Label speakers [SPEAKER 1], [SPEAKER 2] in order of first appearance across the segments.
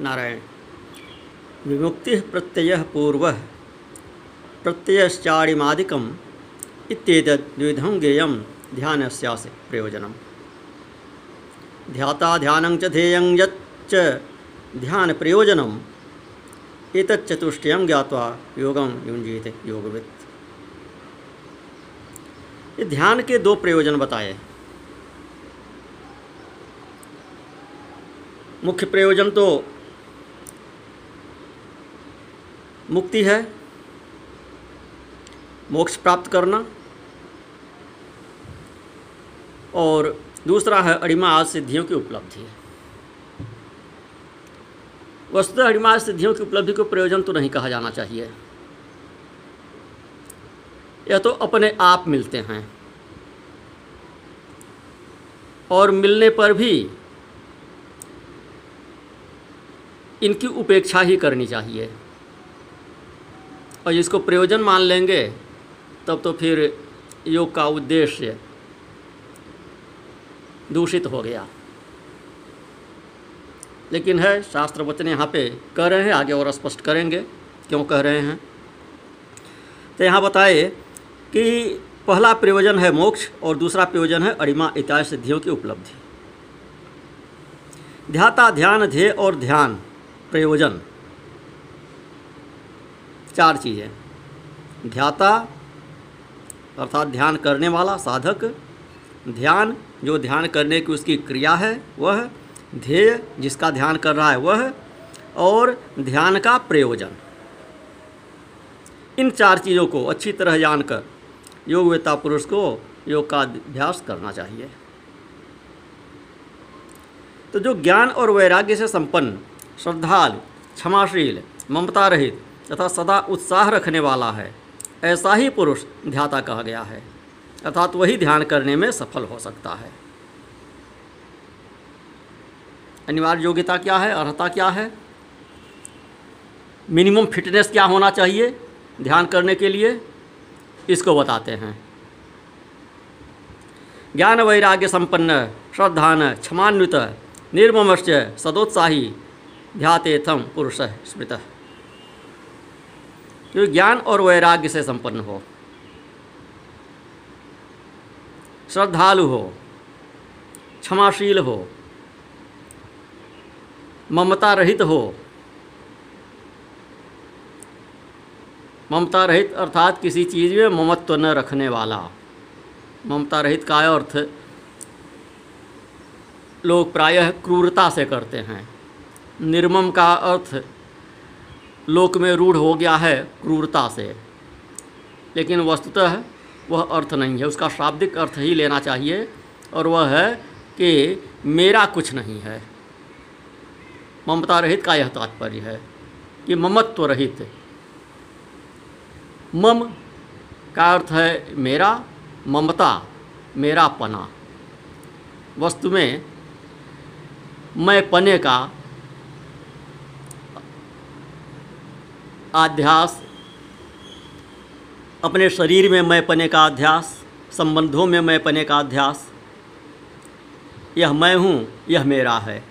[SPEAKER 1] नारायण। विमुक्ति प्रत्यय पूर्व प्रत्ययश्चाणिमादिकम् इत्येतद् द्विधं ज्ञेयं ध्यानस्यास्य प्रयोजनम्। ध्याता ध्यान च ध्येयं यच्च ध्यानप्रयोजनम् एतच्चतुष्टयं ज्ञात्वा योगं युञ्जीते योगवित्। ध्यान के दो प्रयोजन बताए। मुख्य प्रयोजन तो मुक्ति है, मोक्ष प्राप्त करना। और दूसरा है अड़िमा आज सिद्धियों की उपलब्धि। वस्तुतः अड़िमा सिद्धियों की उपलब्धि को प्रयोजन तो नहीं कहा जाना चाहिए। यह तो अपने आप मिलते हैं। और मिलने पर भी इनकी उपेक्षा ही करनी चाहिए। और जिसको प्रयोजन मान लेंगे, तब तो फिर योग का उद्देश्य दूषित हो गया। लेकिन है, शास्त्र वचन यहाँ पे कह रहे हैं, आगे और स्पष्ट करेंगे, क्यों कह रहे हैं। तो यहाँ बताए कि पहला प्रयोजन है मोक्ष और दूसरा प्रयोजन है अरिमा इत्यादि सिद्धियों की उपलब्धि। ध्याता ध्यान ध्येय और ध्यान प्रयोजन। चार चीज़ें ध्याता, अर्थात ध्यान करने वाला, साधक। ध्यान, जो ध्यान करने की उसकी क्रिया है, वह ध्येय जिसका ध्यान कर रहा है, वह। और ध्यान का प्रयोजन। इन चार चीज़ों को अच्छी तरह जानकर योगवेता पुरुष को योग का अभ्यास करना चाहिए। तो जो ज्ञान और वैराग्य से संपन्न, श्रद्धालु, क्षमाशील, ममता रहित तथा सदा उत्साह रखने वाला है। ऐसा ही पुरुष ध्याता कहा गया है, अर्थात वही ध्यान करने में सफल हो सकता है। अनिवार्य योग्यता क्या है, अर्हता क्या है? मिनिमम फिटनेस क्या होना चाहिए ध्यान करने के लिए? इसको बताते हैं। ज्ञान वैराग्य संपन्न, श्रद्धान, क्षमान्वित, निर्ममश्च, सदोत्साही, ध्यातेथम पुरुष स्मृत। जो ज्ञान और वैराग्य से संपन्न हो। श्रद्धालु हो, क्षमाशील हो, ममता रहित हो। ममता रहित अर्थात किसी चीज़ में ममत्व न रखने वाला। ममता रहित का अर्थ, लोग प्रायः क्रूरता से करते हैं। निर्मम का अर्थ लोक में रूढ़ हो गया है क्रूरता से। लेकिन वस्तुतः वह अर्थ नहीं है। उसका शाब्दिक अर्थ ही लेना चाहिए और वह है कि मेरा कुछ नहीं है। ममता रहित का यह तात्पर्य है कि ममत्व रहित। मम का अर्थ है मेरा, ममता मेरा पना वस्तु में मैं पने का अध्यास अपने शरीर में मैं पने का अध्यास, संबंधों में मैं पने का अध्यास। यह मैं हूँ, यह मेरा है।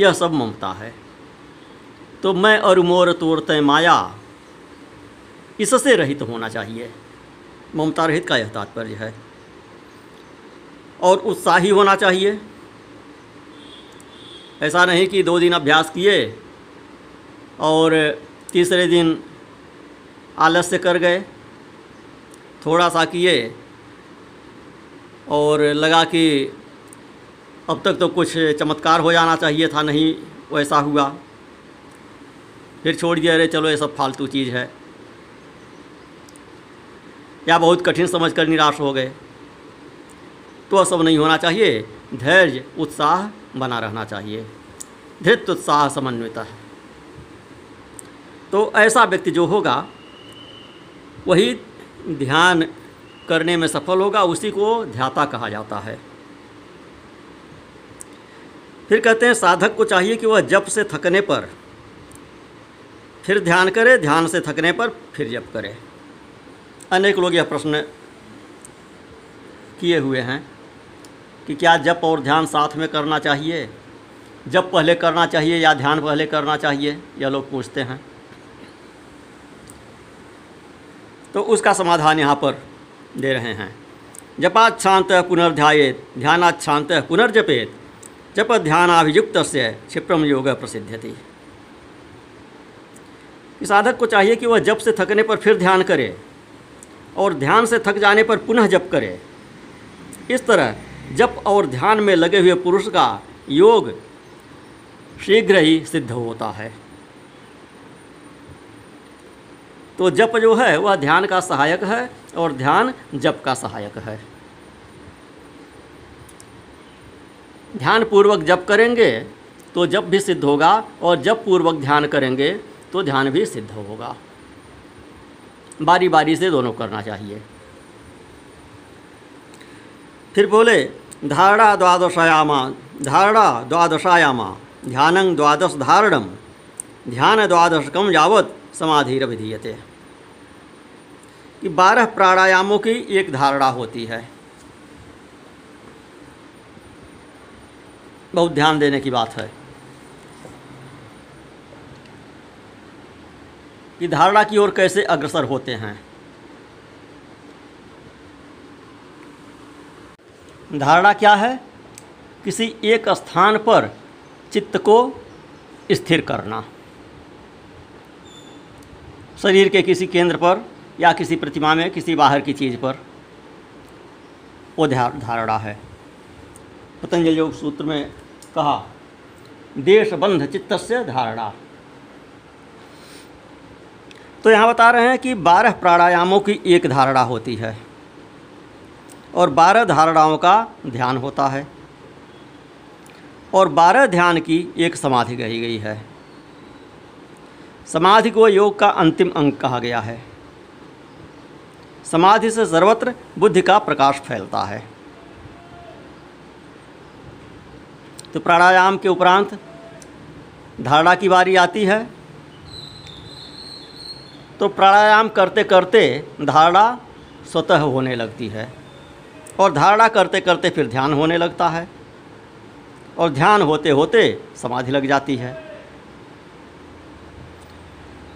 [SPEAKER 1] यह सब ममता है। तो मैं और मोर तोड़ते माया, इससे रहित होना चाहिए। ममता रहित का यह तात्पर्य है। और उत्साही होना चाहिए। ऐसा नहीं कि दो दिन अभ्यास किए और तीसरे दिन आलस्य कर गए। थोड़ा सा किए और लगा कि अब तक तो कुछ चमत्कार हो जाना चाहिए था, नहीं वैसा हुआ। फिर छोड़ दिया, अरे चलो, ये सब फालतू चीज़ है। या बहुत कठिन समझकर निराश हो गए। तो सब नहीं होना चाहिए। धैर्य, उत्साह बना रहना चाहिए। धृत उत्साह समन्वित है। तो ऐसा व्यक्ति जो होगा, वही ध्यान करने में सफल होगा, उसी को ध्याता कहा जाता है। फिर कहते हैं, साधक को चाहिए कि वह जप से थकने पर, फिर ध्यान करे, ध्यान से थकने पर फिर जप करे। अनेक लोग यह प्रश्न किए हुए हैं कि क्या जप और ध्यान साथ में करना चाहिए? जब पहले करना चाहिए या ध्यान पहले करना चाहिए? यह लोग पूछते हैं। तो उसका समाधान यहाँ पर दे रहे हैं। जपात शांत पुनर्ध्यायेत, ध्यानात् शांत पुनर्जपेत, जप ध्यानाभियुक्त से क्षिप्रम योग प्रसिद्धति कि साधक को चाहिए कि वह जप से थकने पर फिर ध्यान करे और ध्यान से थक जाने पर पुनः जप करे। इस तरह जप और ध्यान में लगे हुए पुरुष का योग शीघ्र ही सिद्ध होता है। तो जप जो है, वह ध्यान का सहायक है और ध्यान जप का सहायक है। ध्यान पूर्वक जप करेंगे तो जप भी सिद्ध होगा और जब पूर्वक ध्यान करेंगे तो ध्यान भी सिद्ध होगा। बारी बारी से दोनों करना चाहिए। फिर बोले, धारणा द्वादशायामा धारणा द्वादशायामा, ध्यानं द्वादश धारणम ध्यान द्वादशकम यावत। समाधिरभिधीयते। कि बारह प्राणायामों की एक धारणा होती है। बहुत ध्यान देने की बात है। कि धारणा की ओर कैसे अग्रसर होते हैं। धारणा क्या है? किसी एक स्थान पर चित्त को स्थिर करना। शरीर के किसी केंद्र पर या किसी प्रतिमा में, किसी बाहर की चीज़ पर। वो धारणा है। पतंजलि योग सूत्र में कहा, देशबंध चित्त से धारणा। तो यहाँ बता रहे हैं कि बारह प्राणायामों की एक धारणा होती है और बारह धारणाओं का ध्यान होता है और बारह ध्यान की एक समाधि कही गई है। समाधि को योग का अंतिम अंग कहा गया है। समाधि से सर्वत्र बुद्धि का प्रकाश फैलता है। तो प्राणायाम के उपरांत धारणा की बारी आती है। तो प्राणायाम करते करते धारणा स्वतः होने लगती है और धारणा करते करते फिर ध्यान होने लगता है और ध्यान होते होते समाधि लग जाती है।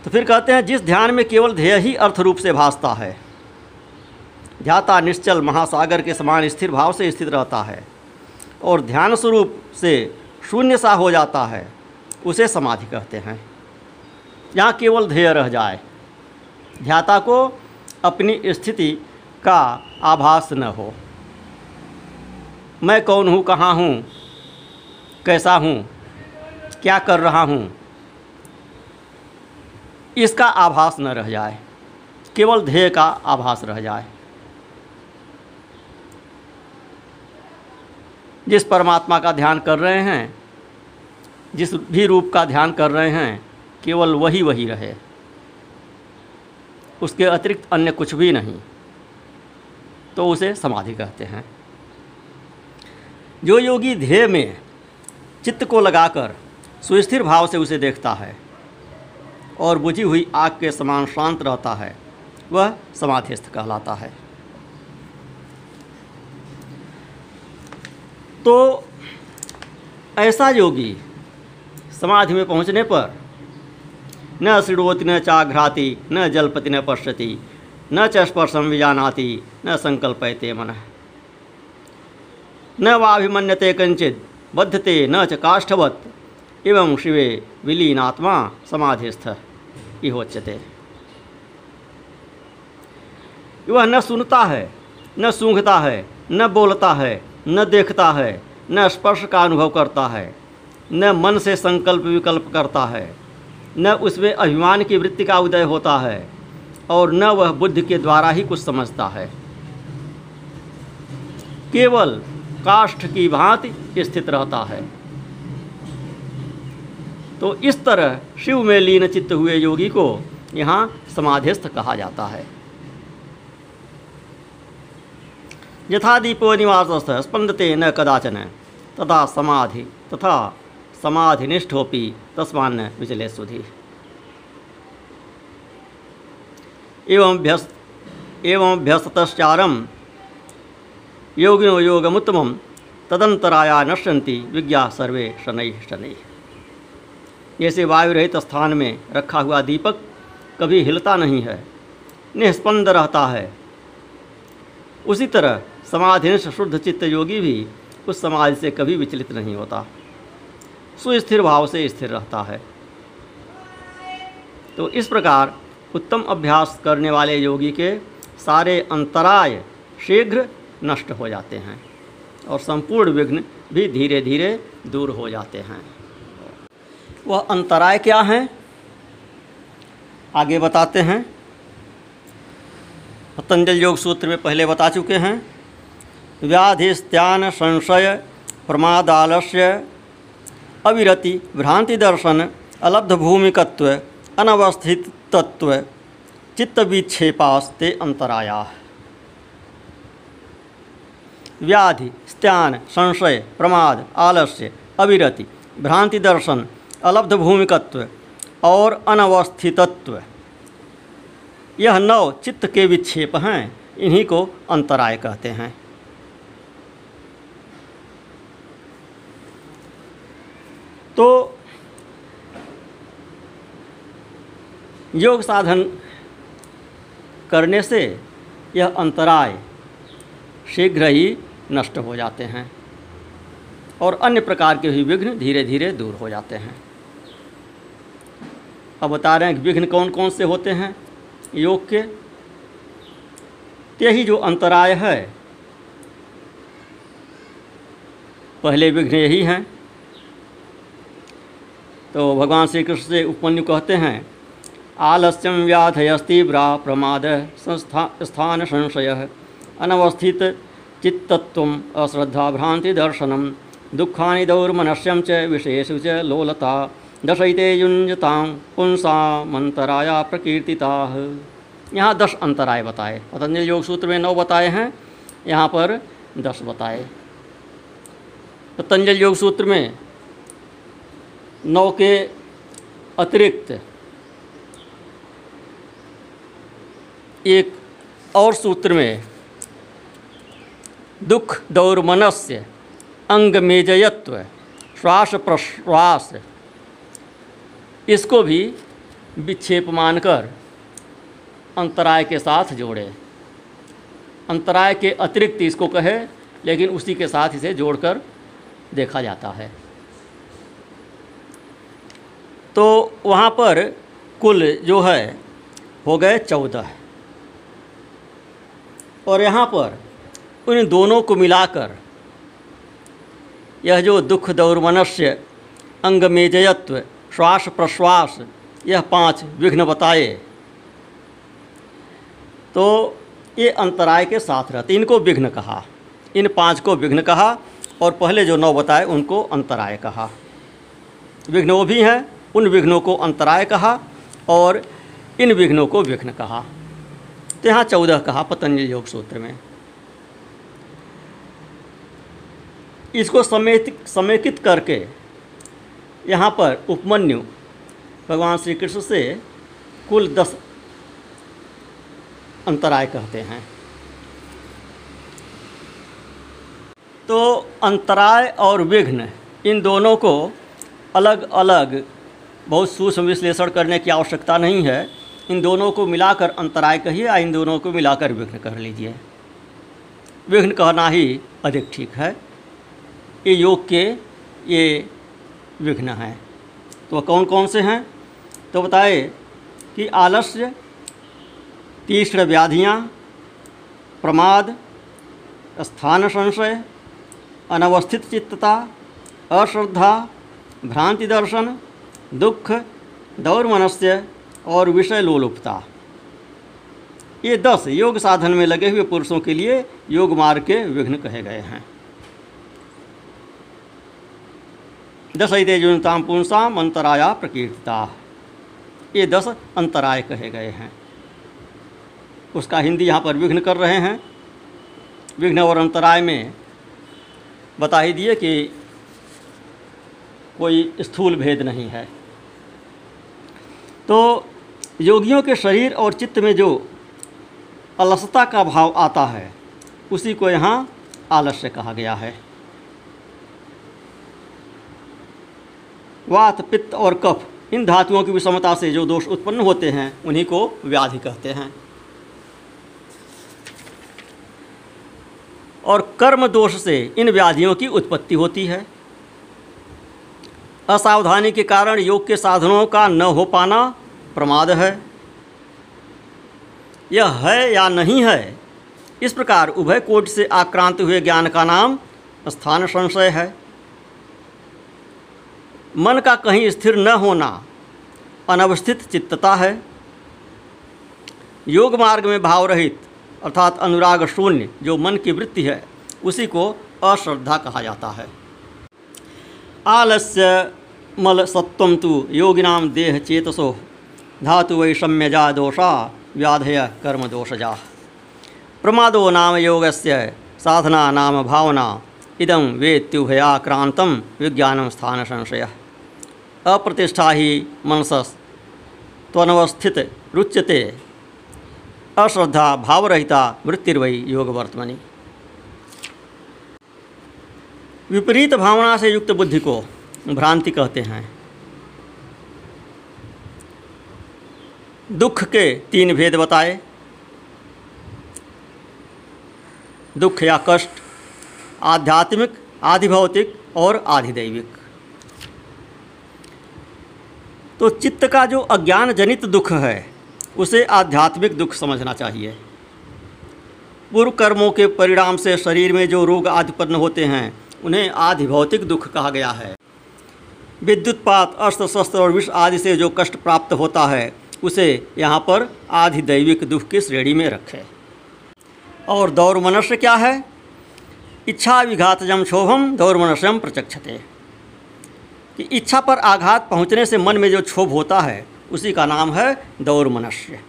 [SPEAKER 1] तो फिर कहते हैं, जिस ध्यान में केवल ध्येय ही अर्थ रूप से भासता है ध्याता निश्चल महासागर के समान स्थिर भाव से स्थित रहता है और ध्यान स्वरूप से शून्य सा हो जाता है, उसे समाधि कहते हैं। यहाँ केवल ध्येय रह जाए। ध्याता को अपनी स्थिति का आभास न हो। मैं कौन हूँ, कहाँ हूँ, कैसा हूँ, क्या कर रहा हूँ इसका आभास न रह जाए। केवल ध्येय का आभास रह जाए। जिस परमात्मा का ध्यान कर रहे हैं, जिस भी रूप का ध्यान कर रहे हैं, केवल वही वही रहे। उसके अतिरिक्त अन्य कुछ भी नहीं। तो उसे समाधि कहते हैं। जो योगी ध्येय में चित्त को लगाकर सुस्थिर भाव से उसे देखता है और बुझी हुई आग के समान शांत रहता है। वह समाधिस्थ कहलाता है। तो ऐसा योगी समाधि में पहुँचने पर न शृणोति न चाघ्राति, न जलपति, न पश्यति, न च स्पर्शम विजानाति, न संकल्पयते मन। न वाभिमन्यते कंचित बद्धते न च काष्ठवत एवं शिवे विलीनात्मा समाधिस्थ। इहोच्यते वह न सुनता है, न सूंघता है, न बोलता है, न देखता है, न स्पर्श का अनुभव करता है, न मन से संकल्प विकल्प करता है, न उसमें अभिमान की वृत्ति का उदय होता है, और न वह बुद्धि के द्वारा ही कुछ समझता है। केवल काष्ठ की भांति स्थित रहता है। तो इस तरह शिव में लीन चित्त हुए योगी को यहाँ समाधिस्थ कहा जाता है। यथा दीपो निवासस्थ स्पंदते न कदाचन, तथा समाधि, तथा समाधिनिष्ठोपि तस्मान्न विचले सुधि एवं एवं भ्यस्तश्चारम योगिनो योगमुत्तम तदंतराया नश्यंती विज्ञा सर्वे शनै शनै। जैसे वायु रहित स्थान में रखा हुआ दीपक कभी हिलता नहीं है, निस्पंद रहता है। उसी तरह समाधिनिष्ठ शुद्ध चित्त योगी भी उस समाज से कभी विचलित नहीं होता। सुस्थिर भाव से स्थिर रहता है। तो इस प्रकार उत्तम अभ्यास करने वाले योगी के सारे अंतराय शीघ्र नष्ट हो जाते हैं और संपूर्ण विघ्न भी धीरे धीरे दूर हो जाते हैं। वह अंतराय क्या हैं? आगे बताते हैं। पतंजल योग सूत्र में पहले बता चुके हैं। व्याधिस्त्यान संशय, प्रमादालस्य, अविरति, भ्रांति दर्शन, अलब्ध भूमिकत्व, अनवस्थित तत्व, चित्त विक्षेपास्ते अंतराया। व्याधि स्त्यान संशय, प्रमाद, आलस्य, अविरति, भ्रांति दर्शन अलब्ध भूमिकत्व और अनवस्थितत्व। यह नौ चित्त के विक्षेप हैं, इन्हीं को अंतराय कहते हैं। तो योग साधन करने से यह अंतराय शीघ्र ही नष्ट हो जाते हैं और अन्य प्रकार के भी विघ्न धीरे धीरे दूर हो जाते हैं। अब बता रहे हैं विघ्न कौन कौन से होते हैं? योग के यही जो अंतराय है। पहले विघ्न यही हैं। तो भगवान श्री कृष्ण से उपमन्यु कहते हैं आलस्यम व्याधयस्तीव्रा प्रमाद संस्था, स्थान संशय। अनवस्थित चित्तत्व अश्रद्धा भ्रांति दर्शनम। दुखानि दौर्मनस्यम च विशेषु च लोलता। दशैते युंजता पुंसा मंतराया प्रकीर्तिता। यहाँ दस अंतराय बताए। पतंजलि योग सूत्र में नौ बताए हैं। यहाँ पर दस बताए। पतंजलि योग सूत्र में नौ के अतिरिक्त एक और सूत्र में दुख दौर्मनस्य अंग मेजयत्व, श्वास प्रश्वास इसको भी विक्षेप मानकर अंतराय के साथ जोड़े। अंतराय के अतिरिक्त इसको कहे, लेकिन उसी के साथ इसे जोड़कर देखा जाता है। तो वहाँ पर कुल जो है, हो गए चौदह। और यहाँ पर उन दोनों को मिलाकर यह जो दुख दौर्मनस्य अंग मेजयत्व श्वास प्रश्वास, यह पाँच विघ्न बताए। तो ये अंतराय के साथ रहते, इनको विघ्न कहा। इन पाँच को विघ्न कहा और पहले जो नौ बताए, उनको अंतराय कहा। विघ्न वो भी हैं, उन विघ्नों को अंतराय कहा और इन विघ्नों को विघ्न कहा। तो यहाँ चौदह कहा, पतंजलि योग सूत्र में। इसको समेत, समेकित करके यहाँ पर उपमन्यु, भगवान श्री कृष्ण से कुल दस अंतराय कहते हैं। तो अंतराय और विघ्न, इन दोनों को अलग अलग बहुत सूक्ष्म विश्लेषण करने की आवश्यकता नहीं है। इन दोनों को मिलाकर अंतराय कहिए या इन दोनों को मिलाकर विघ्न कर लीजिए। विघ्न कहना ही अधिक ठीक है। ये योग के, ये विघ्न हैं। तो कौन कौन से हैं? तो बताए कि आलस्य, तीक्ष्ण व्याधियाँ, प्रमाद, स्थान संशय, अनवस्थित चित्तता, अश्रद्धा, भ्रांति दर्शन, दुख, दौर्मनस्य और विषय लोलुपता। ये दस योग साधन में लगे हुए पुरुषों के लिए योग मार्ग के विघ्न कहे गए हैं। दशैते जुनताम पुंसाम अंतराया प्रकीर्तिता। ये दस अंतराय कहे गए हैं। उसका हिंदी यहाँ पर विघ्न कर रहे हैं। विघ्न और अंतराय में बता ही दिए कि कोई स्थूल भेद नहीं है। तो योगियों के शरीर और चित्त में जो अलसता का भाव आता है, उसी को यहाँ आलस्य कहा गया है। वात, पित्त और कफ, इन धातुओं की विषमता से जो दोष उत्पन्न होते हैं, उन्हीं को व्याधि कहते हैं। और कर्म दोष से इन व्याधियों की उत्पत्ति होती है। असावधानी के कारण योग के साधनों का न हो पाना प्रमाद है। यह है या नहीं है, इस प्रकार उभय कोट से आक्रांत हुए ज्ञान का नाम स्थान संशय है। मन का कहीं स्थिर न होना अनवस्थित चित्तता है। योग मार्ग में भाव रहित, अर्थात अनुराग शून्य, जो मन की वृत्ति है, उसी को अश्रद्धा कहा जाता है। आलस्य मल सत्व तो योगिनाम देह चेतसो, धातु वैषम्यजा दोषा, व्याधय कर्म दोषजा। प्रमादो नाम योगस्य, साधना नाम भावना, इदं वेत्युभयाक्रांतम विज्ञानम स्थान संशय अप्रतिष्ठा ही मनसस त्वनवस्थित रुच्यते। अश्रद्धा भावरहिता वृत्तिर्वयी योग वर्तमनी विपरीत भावना से युक्त बुद्धि को भ्रांति कहते हैं। दुख के तीन भेद बताए। दुख या कष्ट आध्यात्मिक, आधिभौतिक और आधिदैविक। तो चित्त का जो अज्ञान जनित दुख है, उसे आध्यात्मिक दुख समझना चाहिए। पूर्व कर्मों के परिणाम से शरीर में जो रोग आदि उत्पन्न होते हैं, उन्हें आधि भौतिक दुख कहा गया है। विद्युतपात अस्त्र शस्त्र और विष आदि से जो कष्ट प्राप्त होता है, उसे यहाँ पर आधि दैविक दुख की श्रेणी में रखें। और दौर मनुष्य क्या है? इच्छा विघातजम क्षोभम दौर मनुष्यम प्रचक्षते। कि इच्छा पर आघात पहुँचने से मन में जो क्षोभ होता है, उसी का नाम है दौर मनुष्य